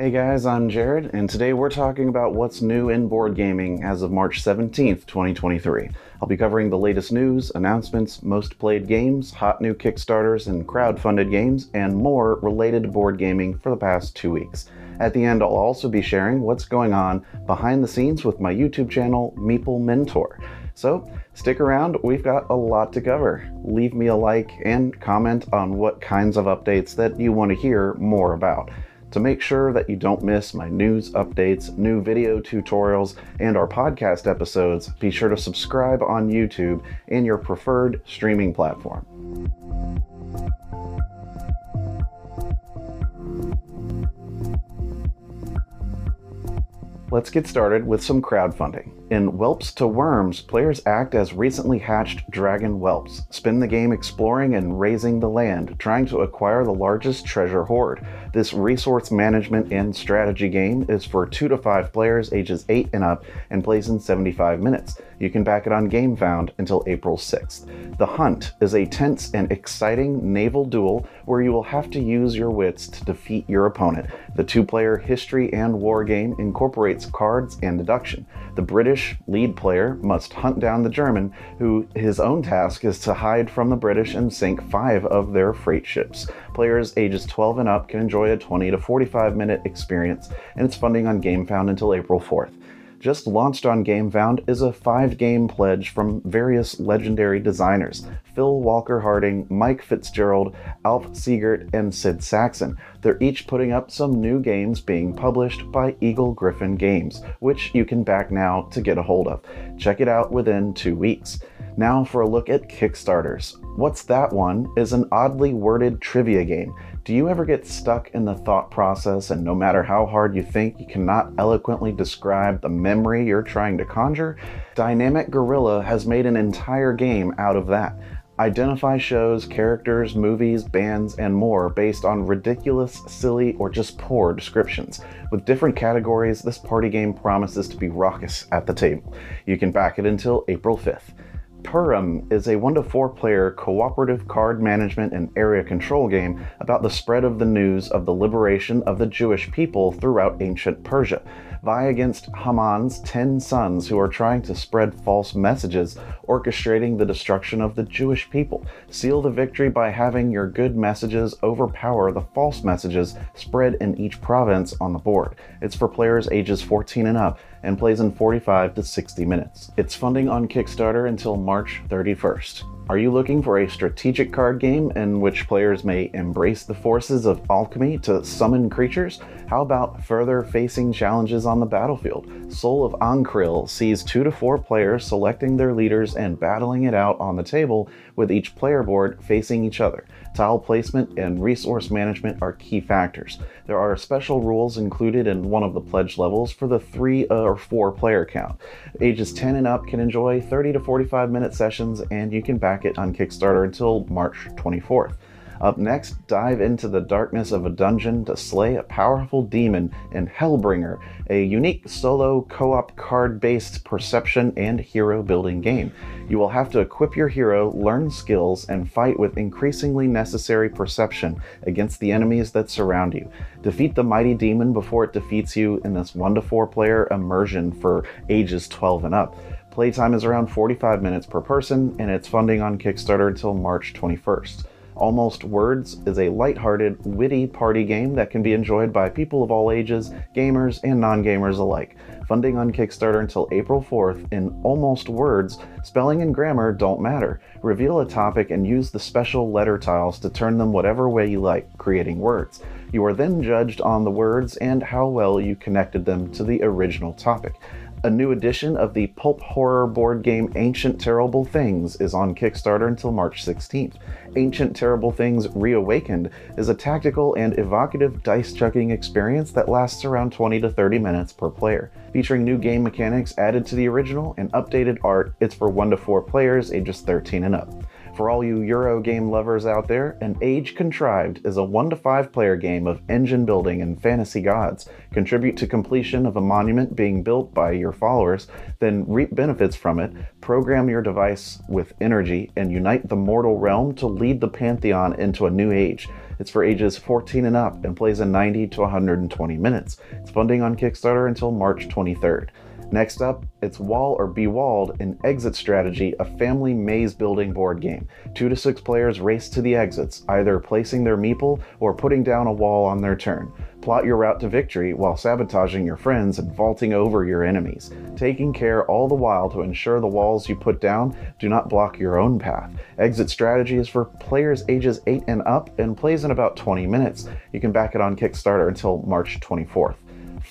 Hey guys, I'm Jared, and today we're talking about what's new in board gaming as of March 17th, 2023. I'll be covering the latest news, announcements, most played games, hot new Kickstarters, and crowd-funded games, and more related to board gaming for the past two weeks. At the end, I'll also be sharing what's going on behind the scenes with my YouTube channel, Meeple Mentor. So stick around, we've got a lot to cover. Leave me a like and comment on what kinds of updates that you want to hear more about. To make sure that you don't miss my news updates, new video tutorials, and our podcast episodes, be sure to subscribe on YouTube and your preferred streaming platform. Let's get started with some crowdfunding. In Whelps to Wyrms, players act as recently hatched dragon whelps, spend the game exploring and raising the land, trying to acquire the largest treasure hoard. This resource management and strategy game is for 2 to 5 players ages 8 and up and plays in 75 minutes. You can back it on GameFound until April 6th. The Hunt is a tense and exciting naval duel where you will have to use your wits to defeat your opponent. The two player history and war game incorporates cards and deduction. The British lead player must hunt down the German, who his own task is to hide from the British and sink five of their freight ships. Players ages 12 and up can enjoy a 20 to 45 minute experience, and it's funding on GameFound until April 4th just launched on GameFound is a five game pledge from various legendary designers Phil Walker Harding, Mike Fitzgerald, Alf Seegert, and Sid Sackson. They're each putting up some new games being published by Eagle Gryphon Games, which you can back now to get a hold of. Check it out within two weeks. Now for a look at Kickstarters. What's That One is an oddly worded trivia game. Do you ever get stuck in the thought process and no matter how hard you think, you cannot eloquently describe the memory you're trying to conjure? Dynamic Gorilla has made an entire game out of that. Identify shows, characters, movies, bands, and more based on ridiculous, silly, or just poor descriptions. With different categories, this party game promises to be raucous at the table. You can back it until April 5th. Purim is a 1 to 4 player cooperative card management and area control game about the spread of the news of the liberation of the Jewish people throughout ancient Persia vie against Haman's ten sons who are trying to spread false messages, orchestrating the destruction of the Jewish people. Seal the victory by having your good messages overpower the false messages spread in each province on the board. It's for players ages 14 and up and plays in 45 to 60 minutes. It's funding on Kickstarter until March 31st. Are you looking for a strategic card game in which players may embrace the forces of alchemy to summon creatures? How about further facing challenges on the battlefield? Soul of Ank'Ril sees two to four players selecting their leaders and battling it out on the table with each player board facing each other. Tile placement and resource management are key factors. There are special rules included in one of the pledge levels for the three or four player count. Ages 10 and up can enjoy 30 to 45 minute sessions, and you can back it on Kickstarter until March 24th. Up next, dive into the darkness of a dungeon to slay a powerful demon in Hellbringer, a unique solo co op card based perception and hero building game. You will have to equip your hero, learn skills, and fight with increasingly necessary perception against the enemies that surround you. Defeat the mighty demon before it defeats you in this 1 to 4 player immersion for ages 12 and up. Playtime is around 45 minutes per person, and it's funding on Kickstarter until March 21st. Almost Words is a light-hearted, witty party game that can be enjoyed by people of all ages, gamers and non-gamers alike. Funding on Kickstarter until April 4th in Almost Words, spelling and grammar don't matter. Reveal a topic and use the special letter tiles to turn them whatever way you like, creating words. You are then judged on the words and how well you connected them to the original topic. A new edition of the pulp horror board game Ancient Terrible Things is on Kickstarter until March 16th. Ancient Terrible Things Reawakened is a tactical and evocative dice chucking experience that lasts around 20 to 30 minutes per player. Featuring new game mechanics added to the original and updated art, it's for 1 to 4 players ages 13 and up. For all you Euro game lovers out there, An Age Contrived is a 1 to 5 player game of engine building and fantasy gods. Contribute to completion of a monument being built by your followers, then reap benefits from it, program your device with energy, and unite the mortal realm to lead the pantheon into a new age. It's for ages 14 and up and plays in 90 to 120 minutes. It's funding on Kickstarter until March 23rd. Next up, it's Wall or Be Walled, an exit strategy, a family maze building board game. Two to six players race to the exits, either placing their meeple or putting down a wall on their turn. Plot your route to victory while sabotaging your friends and vaulting over your enemies, taking care all the while to ensure the walls you put down do not block your own path. Exit strategy is for players ages 8 and up and plays in about 20 minutes. You can back it on Kickstarter until March 24th.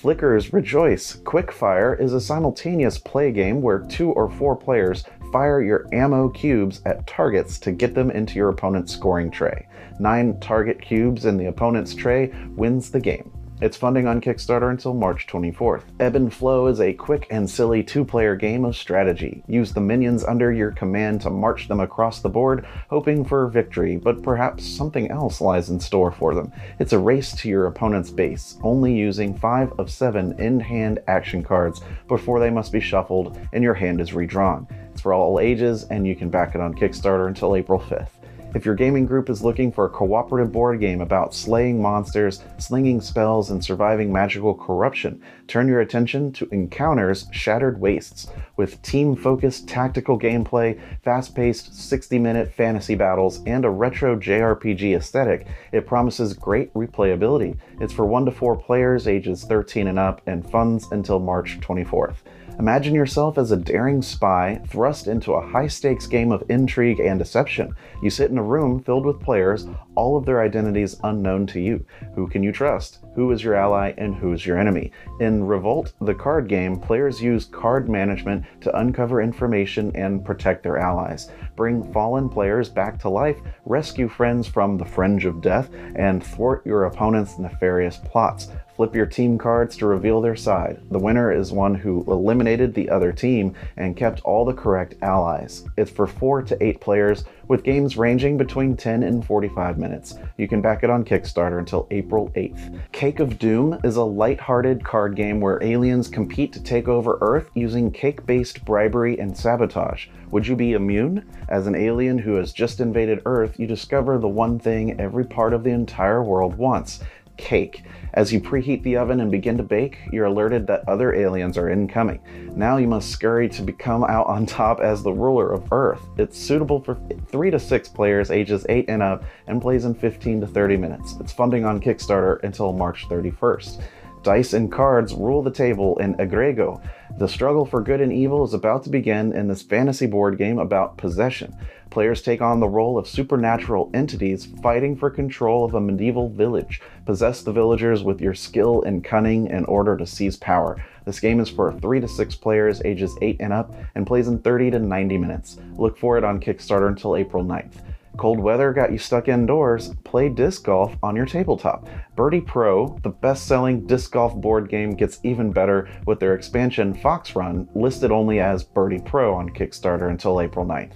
Flicker's Rejoice Quickfire is a simultaneous play game where two or four players fire your ammo cubes at targets to get them into your opponent's scoring tray. Nine target cubes in the opponent's tray wins the game. It's funding on Kickstarter until March 24th. Ebb and Flow is a quick and silly two player game of strategy. Use the minions under your command to march them across the board, hoping for victory, but perhaps something else lies in store for them. It's a race to your opponent's base, only using five of seven in hand action cards before they must be shuffled and your hand is redrawn. It's for all ages, and you can back it on Kickstarter until April 5th. If your gaming group is looking for a cooperative board game about slaying monsters, slinging spells, and surviving magical corruption, turn your attention to Encounters Shattered Wastes. With team focused tactical gameplay, fast paced 60 minute fantasy battles, and a retro JRPG aesthetic, it promises great replayability. It's for 1 to 4 players ages 13 and up and funds until March 24th. Imagine yourself as a daring spy thrust into a high stakes game of intrigue and deception. You sit in a room filled with players, all of their identities unknown to you. Who can you trust? Who is your ally and who is your enemy? In Revolt, the card game, players use card management to uncover information and protect their allies, bring fallen players back to life, rescue friends from the fringe of death, and thwart your opponent's nefarious plots. Flip your team cards to reveal their side. The winner is one who eliminated the other team and kept all the correct allies. It's for 4 to 8 players, with games ranging between 10 and 45 minutes. You can back it on Kickstarter until April 8th. Cake of Doom is a light-hearted card game where aliens compete to take over Earth using cake-based bribery and sabotage. Would you be immune? As an alien who has just invaded Earth, you discover the one thing every part of the entire world wants cake. As you preheat the oven and begin to bake, you're alerted that other aliens are incoming. Now you must scurry to become out on top as the ruler of Earth. It's suitable for 3 to 6 players ages 8 and up and plays in 15 to 30 minutes. It's funding on Kickstarter until March 31st. Dice and cards rule the table in Egregio. The struggle for good and evil is about to begin in this fantasy board game about possession. Players take on the role of supernatural entities fighting for control of a medieval village. Possess the villagers with your skill and cunning in order to seize power. This game is for 3 to 6 players ages 8 and up and plays in 30 to 90 minutes. Look for it on Kickstarter until April 9th. Cold weather got you stuck indoors? Play disc golf on your tabletop. Birdie Pro, the best selling disc golf board game, gets even better with their expansion Fox Run, listed only as Birdie Pro on Kickstarter until April 9th.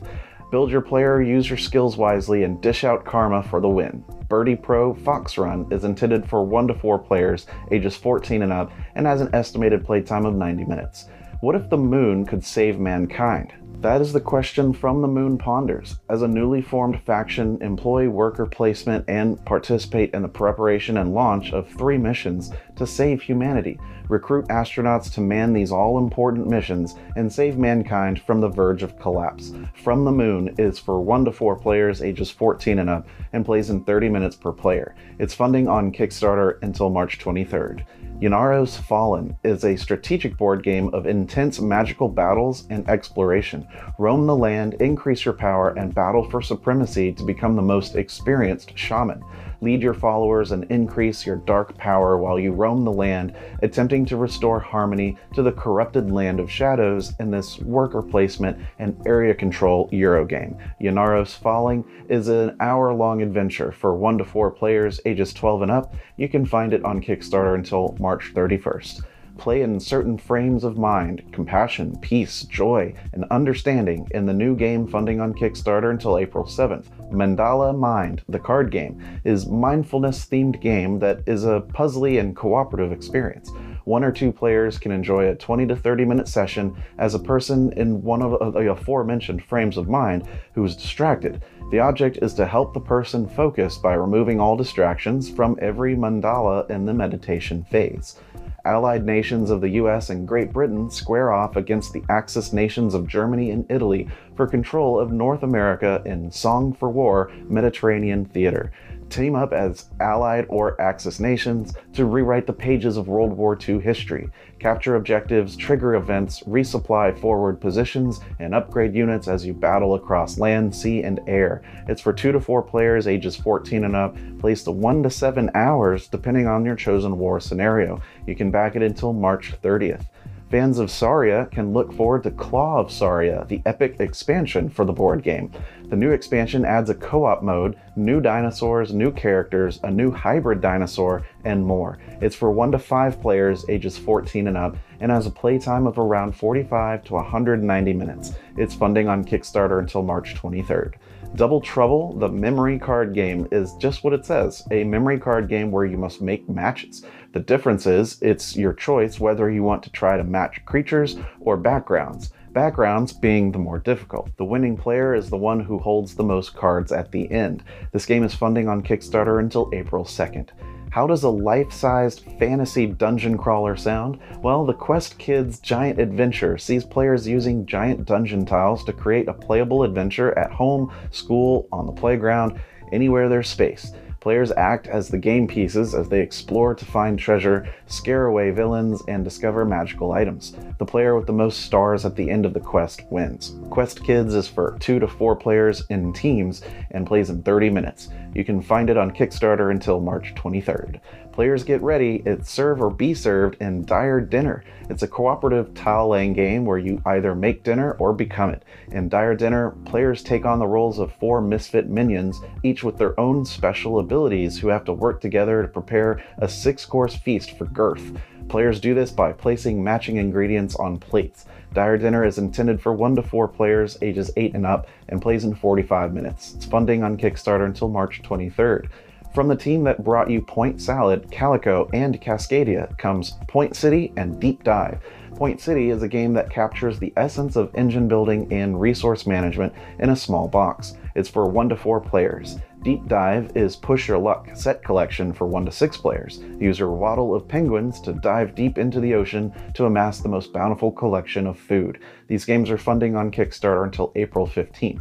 Build your player, use your skills wisely, and dish out karma for the win. Birdie Pro Fox Run is intended for 1 to 4 players, ages 14 and up, and has an estimated playtime of 90 minutes. What if the moon could save mankind? That is the question from the Moon Ponders. As a newly formed faction, employ worker placement and participate in the preparation and launch of three missions to save humanity. Recruit astronauts to man these all important missions and save mankind from the verge of collapse. From the Moon is for 1 to 4 players ages 14 and up and plays in 30 minutes per player. It's funding on Kickstarter until March 23rd. Ynaros Fallen is a strategic board game of intense magical battles and exploration. Roam the land, increase your power, and battle for supremacy to become the most experienced shaman. Lead your followers and increase your dark power while you roam the land, attempting to restore harmony to the corrupted land of shadows in this worker placement and area control Eurogame. Ynaros Falling is an hour long adventure for 1 to 4 players ages 12 and up. You can find it on Kickstarter until March 31st play in certain frames of mind, compassion, peace, joy, and understanding in the new game funding on Kickstarter until April 7th. Mandala Mind, the card game, is mindfulness themed game that is a puzzly and cooperative experience. One or two players can enjoy a 20 to 30 minute session as a person in one of the aforementioned frames of mind who is distracted. The object is to help the person focus by removing all distractions from every mandala in the meditation phase. Allied nations of the US and Great Britain square off against the Axis nations of Germany and Italy for control of North America in Song for War Mediterranean theater. Team up as Allied or Axis nations to rewrite the pages of World War II history, capture objectives, trigger events, resupply forward positions, and upgrade units as you battle across land, sea, and air. It's for 2 to 4 players ages 14 and up, placed to 1 to 7 hours depending on your chosen war scenario. You can back it until March 30th. Fans of Saria can look forward to Claw of Saria, the epic expansion for the board game. The new expansion adds a co op mode, new dinosaurs, new characters, a new hybrid dinosaur, and more. It's for 1 to 5 players ages 14 and up and has a playtime of around 45 to 190 minutes. It's funding on Kickstarter until March 23rd. Double Trouble, the memory card game, is just what it says a memory card game where you must make matches. The difference is it's your choice whether you want to try to match creatures or backgrounds. Backgrounds being the more difficult. The winning player is the one who holds the most cards at the end. This game is funding on Kickstarter until April 2nd. How does a life sized fantasy dungeon crawler sound? Well, the Quest Kids Giant Adventure sees players using giant dungeon tiles to create a playable adventure at home, school, on the playground, anywhere there's space. Players act as the game pieces as they explore to find treasure, scare away villains, and discover magical items. The player with the most stars at the end of the quest wins. Quest Kids is for 2 to 4 players in teams and plays in 30 minutes. You can find it on Kickstarter until March 23rd. Players get ready, it's serve or be served in Dire Dinner. It's a cooperative tile laying game where you either make dinner or become it. In Dire Dinner, players take on the roles of four misfit minions, each with their own special abilities, who have to work together to prepare a six course feast for Girth. Players do this by placing matching ingredients on plates. Dire Dinner is intended for 1 to 4 players ages 8 and up and plays in 45 minutes. It's funding on Kickstarter until March 23rd. From the team that brought you Point Salad, Calico, and Cascadia comes Point City and Deep Dive. Point City is a game that captures the essence of engine building and resource management in a small box. It's for 1 to 4 players. Deep Dive is Push Your Luck set collection for 1 to 6 players. Use your waddle of penguins to dive deep into the ocean to amass the most bountiful collection of food. These games are funding on Kickstarter until April 15th.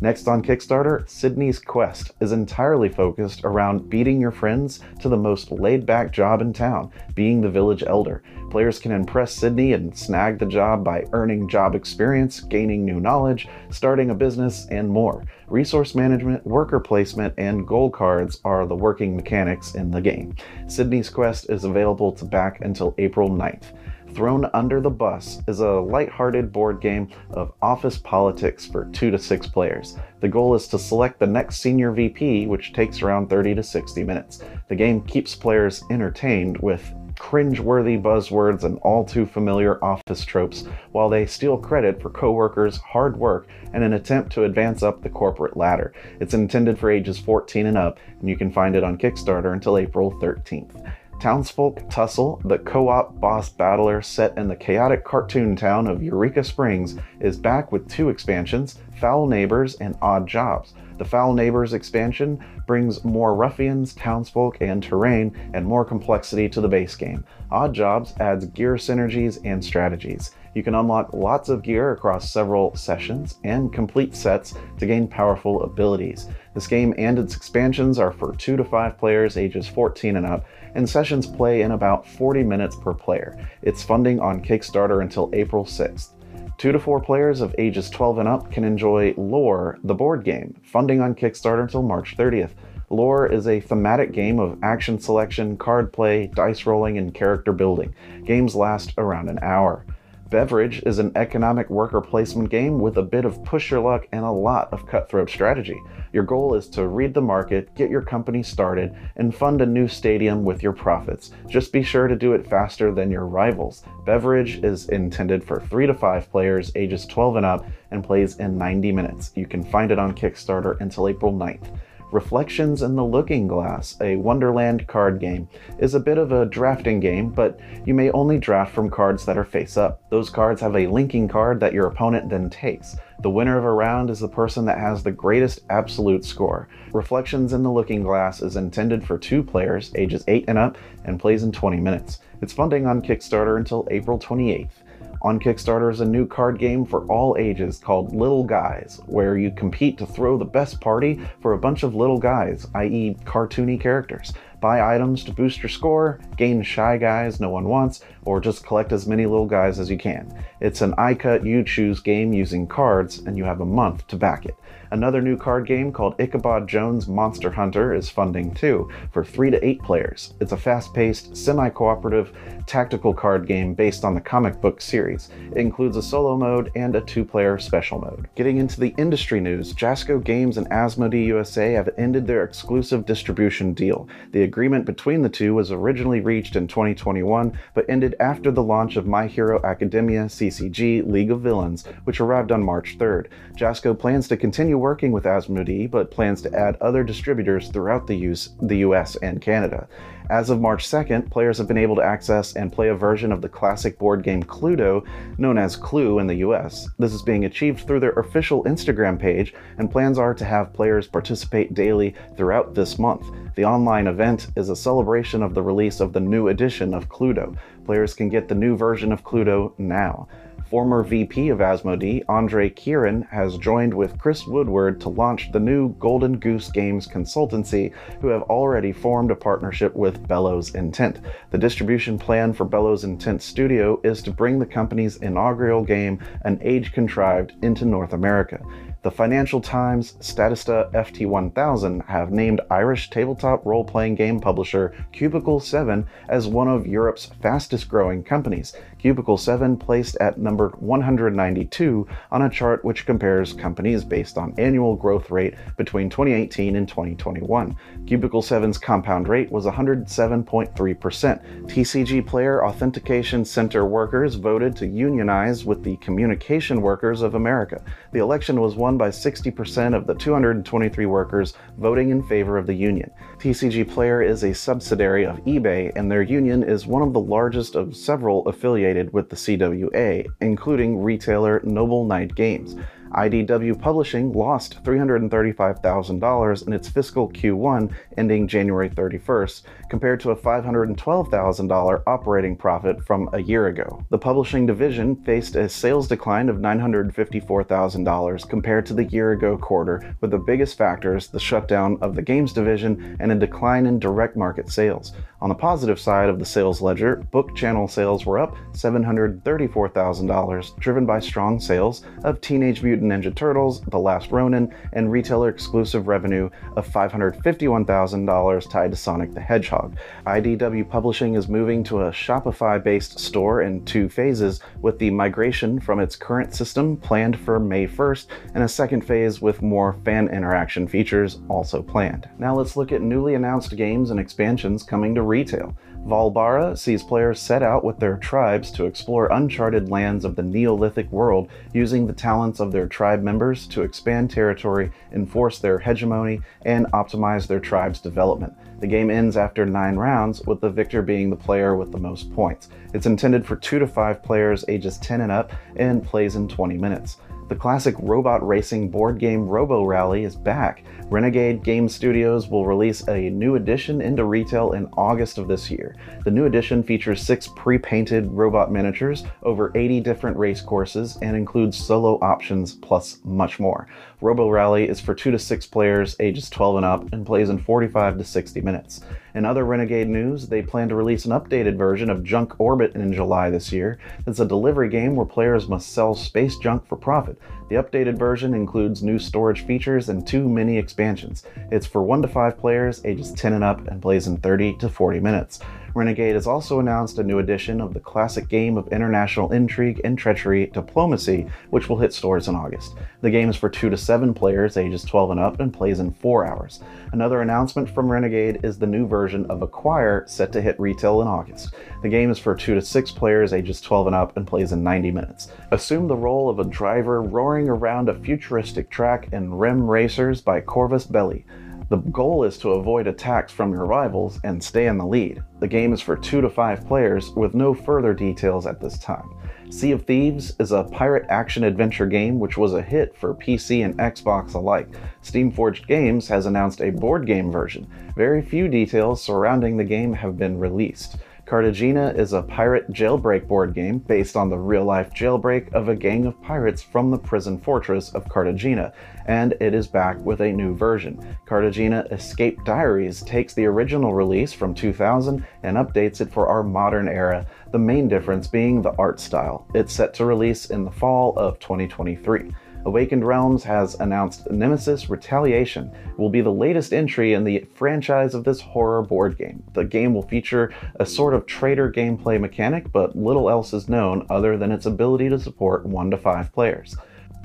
Next on Kickstarter, Sydney's Quest is entirely focused around beating your friends to the most laid back job in town, being the village elder. Players can impress Sydney and snag the job by earning job experience, gaining new knowledge, starting a business, and more. Resource management, worker placement, and gold cards are the working mechanics in the game. Sydney's Quest is available to back until April 9th. Thrown Under the Bus is a light-hearted board game of office politics for 2 to 6 players. The goal is to select the next senior VP, which takes around 30 to 60 minutes. The game keeps players entertained with cringe-worthy buzzwords and all too familiar office tropes, while they steal credit for coworkers' hard work and an attempt to advance up the corporate ladder. It's intended for ages 14 and up, and you can find it on Kickstarter until April 13th. Townsfolk Tussle, the co op boss battler set in the chaotic cartoon town of Eureka Springs, is back with two expansions Foul Neighbors and Odd Jobs. The Foul Neighbors expansion brings more ruffians, townsfolk, and terrain, and more complexity to the base game. Odd Jobs adds gear synergies and strategies. You can unlock lots of gear across several sessions and complete sets to gain powerful abilities. This game and its expansions are for 2 to 5 players ages 14 and up, and sessions play in about 40 minutes per player. It's funding on Kickstarter until April 6th. Two to four players of ages 12 and up can enjoy Lore, the board game, funding on Kickstarter until March 30th. Lore is a thematic game of action selection, card play, dice rolling, and character building. Games last around an hour. Beverage is an economic worker placement game with a bit of push your luck and a lot of cutthroat strategy. Your goal is to read the market, get your company started, and fund a new stadium with your profits. Just be sure to do it faster than your rivals. Beverage is intended for 3 to 5 players ages 12 and up and plays in 90 minutes. You can find it on Kickstarter until April 9th. Reflections in the Looking Glass, a Wonderland card game, is a bit of a drafting game, but you may only draft from cards that are face up. Those cards have a linking card that your opponent then takes. The winner of a round is the person that has the greatest absolute score. Reflections in the Looking Glass is intended for two players, ages 8 and up, and plays in 20 minutes. It's funding on Kickstarter until April 28th. On Kickstarter is a new card game for all ages called Little Guys, where you compete to throw the best party for a bunch of little guys, i.e., cartoony characters. Buy items to boost your score, gain shy guys no one wants, or just collect as many little guys as you can. It's an I cut you choose game using cards, and you have a month to back it. Another new card game called Ichabod Jones Monster Hunter is funding too, for 3 to 8 players. It's a fast paced, semi cooperative, tactical card game based on the comic book series. It includes a solo mode and a two player special mode. Getting into the industry news, Jasco Games and Asmodee USA have ended their exclusive distribution deal. The agreement between the two was originally reached in 2021, but ended after the launch of My Hero Academia CCG League of Villains, which arrived on March 3rd. Jasco plans to continue working with Asmodee, but plans to add other distributors throughout the, US, the US and Canada. As of March 2nd, players have been able to access and play a version of the classic board game Cluedo, known as Clue in the US. This is being achieved through their official Instagram page, and plans are to have players participate daily throughout this month. The online event is a celebration of the release of the new edition of Cluedo. Players can get the new version of Cluedo now. Former VP of Asmodee, Andre Kieran, has joined with Chris Woodward to launch the new Golden Goose Games consultancy, who have already formed a partnership with Bellows Intent. The distribution plan for Bellows Intent Studio is to bring the company's inaugural game, An Age Contrived, into North America. The Financial Times, Statista FT1000 have named Irish tabletop role playing game publisher Cubicle 7 as one of Europe's fastest growing companies. Cubicle 7 placed at number 192 on a chart which compares companies based on annual growth rate between 2018 and 2021. Cubicle 7's compound rate was 107.3%. TCG Player Authentication Center workers voted to unionize with the Communication Workers of America. The election was won by 60% of the 223 workers voting in favor of the union. TCG Player is a subsidiary of eBay, and their union is one of the largest of several affiliated with the CWA, including retailer Noble Knight Games. IDW Publishing lost $335,000 in its fiscal Q1 ending January 31st, compared to a $512,000 operating profit from a year ago. The publishing division faced a sales decline of $954,000 compared to the year ago quarter, with the biggest factors the shutdown of the games division and a decline in direct market sales. On the positive side of the sales ledger, book channel sales were up $734,000, driven by strong sales of Teenage Mutant Ninja Turtles, The Last Ronin, and retailer exclusive revenue of $551,000 tied to Sonic the Hedgehog. IDW Publishing is moving to a Shopify based store in two phases, with the migration from its current system planned for May 1st, and a second phase with more fan interaction features also planned. Now let's look at newly announced games and expansions coming to retail. Valbara sees players set out with their tribes to explore uncharted lands of the Neolithic world using the talents of their tribe members to expand territory, enforce their hegemony, and optimize their tribe's development. The game ends after 9 rounds, with the victor being the player with the most points. It's intended for 2 to 5 players ages 10 and up and plays in 20 minutes. The classic robot racing board game Robo Rally is back. Renegade Game Studios will release a new edition into retail in August of this year. The new edition features six pre painted robot miniatures, over 80 different race courses, and includes solo options plus much more. Robo Rally is for 2 to 6 players ages 12 and up and plays in 45 to 60 minutes. In other Renegade news, they plan to release an updated version of Junk Orbit in July this year. It's a delivery game where players must sell space junk for profit. The updated version includes new storage features and two mini expansions. It's for 1 to 5 players ages 10 and up and plays in 30 to 40 minutes. Renegade has also announced a new edition of the classic game of international intrigue and treachery, Diplomacy, which will hit stores in August. The game is for 2 to 7 players ages 12 and up and plays in 4 hours. Another announcement from Renegade is the new version of Acquire set to hit retail in August. The game is for 2 to 6 players ages 12 and up and plays in 90 minutes. Assume the role of a driver roaring around a futuristic track in Rem Racers by Corvus Belli. The goal is to avoid attacks from your rivals and stay in the lead. The game is for 2 to 5 players with no further details at this time. Sea of Thieves is a pirate action adventure game which was a hit for PC and Xbox alike. Steamforged Games has announced a board game version. Very few details surrounding the game have been released. Cartagena is a pirate jailbreak board game based on the real life jailbreak of a gang of pirates from the prison fortress of Cartagena, and it is back with a new version. Cartagena Escape Diaries takes the original release from 2000 and updates it for our modern era, the main difference being the art style. It's set to release in the fall of 2023. Awakened Realms has announced Nemesis Retaliation will be the latest entry in the franchise of this horror board game. The game will feature a sort of traitor gameplay mechanic, but little else is known other than its ability to support 1 to 5 players.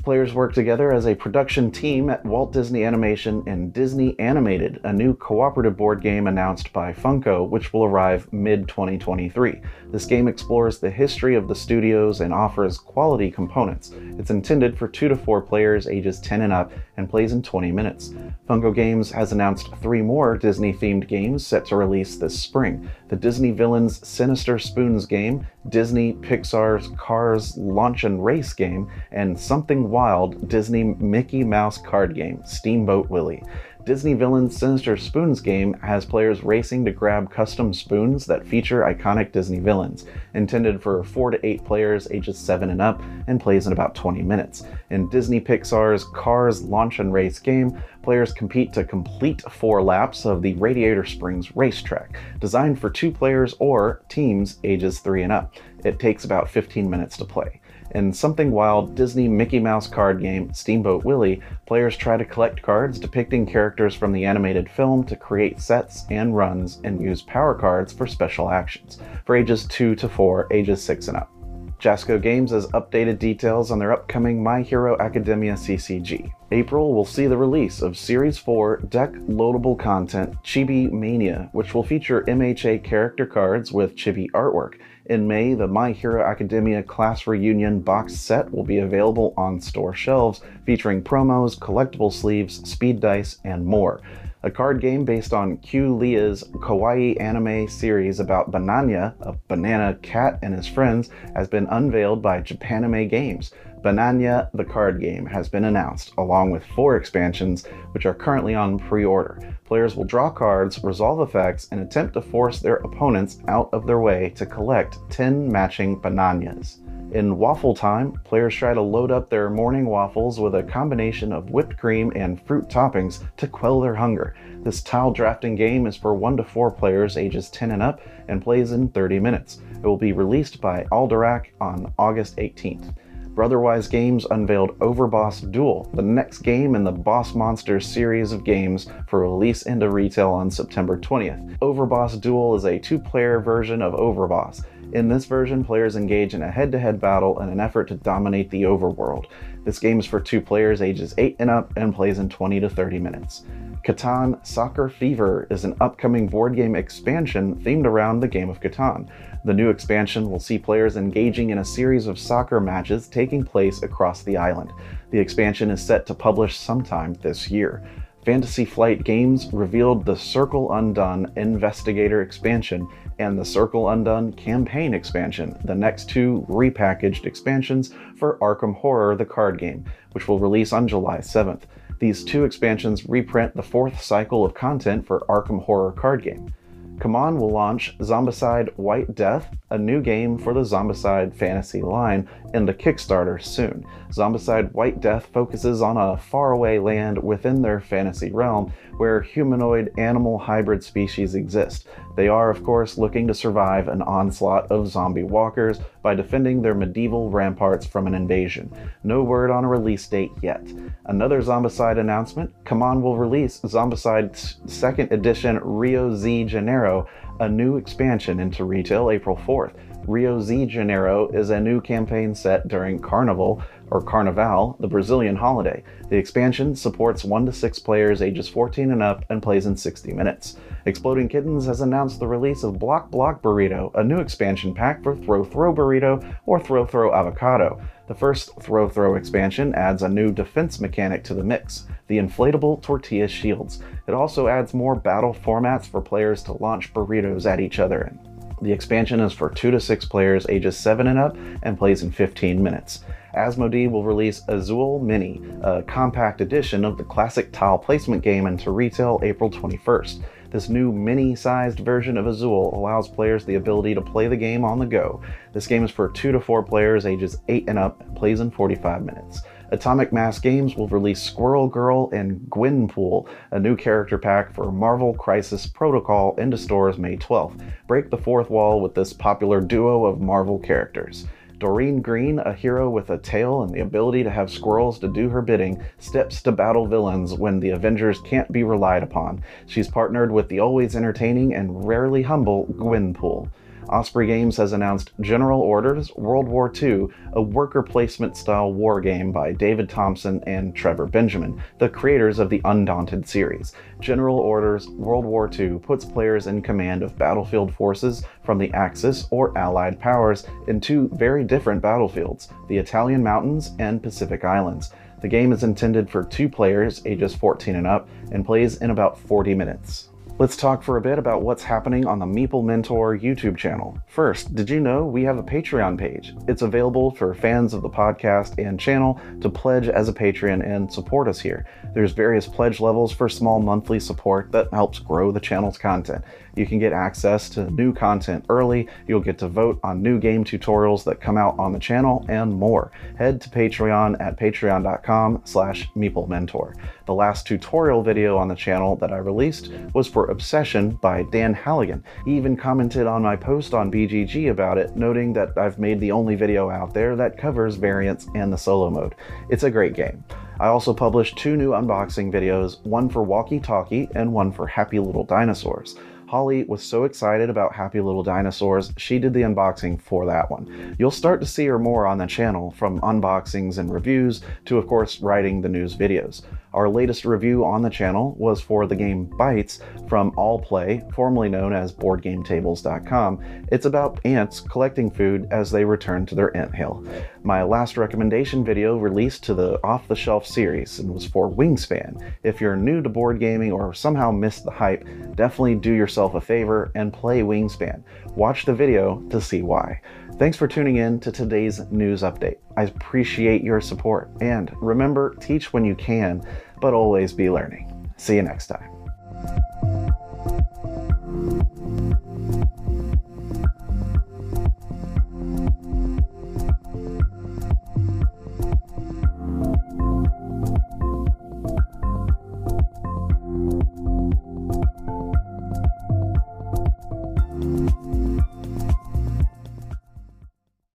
Players work together as a production team at Walt Disney Animation and Disney Animated, a new cooperative board game announced by Funko, which will arrive mid 2023. This game explores the history of the studios and offers quality components. It's intended for 2 to 4 players ages 10 and up and plays in 20 minutes. Funko Games has announced three more Disney themed games set to release this spring the Disney Villains Sinister Spoons game, Disney Pixar's Cars Launch and Race game, and Something Wild Disney Mickey Mouse card game, Steamboat Willie. Disney Villains Sinister Spoons game has players racing to grab custom spoons that feature iconic Disney villains, intended for 4 to 8 players ages 7 and up, and plays in about 20 minutes. In Disney Pixar's Cars Launch and Race game, players compete to complete four laps of the Radiator Springs racetrack, designed for two players or teams ages 3 and up. It takes about 15 minutes to play. In Something Wild Disney Mickey Mouse card game Steamboat Willie, players try to collect cards depicting characters from the animated film to create sets and runs and use power cards for special actions, for ages 2 to 4, ages 6 and up. Jasco Games has updated details on their upcoming My Hero Academia CCG. April will see the release of Series 4 deck loadable content Chibi Mania, which will feature MHA character cards with chibi artwork in May, the My Hero Academia Class Reunion box set will be available on store shelves, featuring promos, collectible sleeves, speed dice, and more. A card game based on Q-Lea's kawaii anime series about Bananya, a banana cat and his friends, has been unveiled by Japanime Games. Bananya the card game has been announced, along with four expansions, which are currently on pre order. Players will draw cards, resolve effects, and attempt to force their opponents out of their way to collect 10 matching Bananyas. In Waffle Time, players try to load up their morning waffles with a combination of whipped cream and fruit toppings to quell their hunger. This tile drafting game is for 1 to 4 players ages 10 and up and plays in 30 minutes. It will be released by Alderac on August 18th. Brotherwise Games unveiled Overboss Duel, the next game in the Boss Monsters series of games for release into retail on September 20th. Overboss Duel is a two player version of Overboss. In this version, players engage in a head to head battle in an effort to dominate the overworld. This game is for two players ages 8 and up and plays in 20 to 30 minutes. Catan Soccer Fever is an upcoming board game expansion themed around the game of Catan. The new expansion will see players engaging in a series of soccer matches taking place across the island. The expansion is set to publish sometime this year. Fantasy Flight Games revealed the Circle Undone Investigator expansion and the Circle Undone Campaign expansion, the next two repackaged expansions for Arkham Horror the card game, which will release on July 7th. These two expansions reprint the fourth cycle of content for Arkham Horror card game. CMON will launch Zombicide White Death, a new game for the Zombicide fantasy line, in the Kickstarter soon. Zombicide White Death focuses on a faraway land within their fantasy realm where humanoid animal hybrid species exist. They are, of course, looking to survive an onslaught of zombie walkers by defending their medieval ramparts from an invasion. No word on a release date yet. Another Zombicide announcement CMON will release Zombicide's 2nd Edition Rio Z Janeiro, a new expansion into retail April 4th. Rio Z Janeiro is a new campaign set during Carnival or Carnaval, the Brazilian holiday. The expansion supports 1 to 6 players ages 14 and up and plays in 60 minutes. Exploding Kittens has announced the release of Block Block Burrito, a new expansion pack for Throw Throw Burrito or Throw Throw Avocado. The first Throw Throw expansion adds a new defense mechanic to the mix. the inflatable tortilla shields. It also adds more battle formats for players to launch burritos at each other in. The expansion is for 2 to 6 players ages 7 and up and plays in 15 minutes. Asmodee will release Azul Mini, a compact edition of the classic tile placement game into retail April 21st. This new mini-sized version of Azul allows players the ability to play the game on the go. This game is for 2 to 4 players ages 8 and up and plays in 45 minutes. Atomic Mass Games will release Squirrel Girl and Gwenpool, a new character pack for Marvel Crisis Protocol into stores May 12th. Break the fourth wall with this popular duo of Marvel characters. Doreen Green, a hero with a tail and the ability to have squirrels to do her bidding, steps to battle villains when the Avengers can't be relied upon. She's partnered with the always entertaining and rarely humble Gwenpool. Osprey Games has announced General Orders World War II, a worker placement style war game by David Thompson and Trevor Benjamin, the creators of the Undaunted series. General Orders World War II puts players in command of battlefield forces from the Axis or Allied powers in two very different battlefields, the Italian mountains and Pacific Islands. The game is intended for two players, ages 14 and up, and plays in about 40 minutes. Let's talk for a bit about what's happening on the Meeple Mentor YouTube channel. First, did you know we have a Patreon page? It's available for fans of the podcast and channel to pledge as a Patreon and support us here. There's various pledge levels for small monthly support that helps grow the channel's content. You can get access to new content early, you'll get to vote on new game tutorials that come out on the channel, and more. Head to Patreon at patreon.com slash meeplementor. The last tutorial video on the channel that I released was for Obsession by Dan Hallagan. He even commented on my post on BGG about it, noting that I've made the only video out there that covers variants and the solo mode. It's a great game. I also published two new unboxing videos, one for Walkie Talkie and one for Happy Little Dinosaurs. Holly was so excited about Happy Little Dinosaurs, she did the unboxing for that one. You'll start to see her more on the channel, from unboxings and reviews to, of course, writing the news videos. Our latest review on the channel was for the game Bites from All Play, formerly known as BoardGameTables.com. It's about ants collecting food as they return to their ant hill. My last recommendation video released to the Off the Shelf series and was for Wingspan. If you're new to board gaming or somehow missed the hype, definitely do yourself a favor and play Wingspan. Watch the video to see why. Thanks for tuning in to today's news update. I appreciate your support. And remember, teach when you can, but always be learning. See you next time.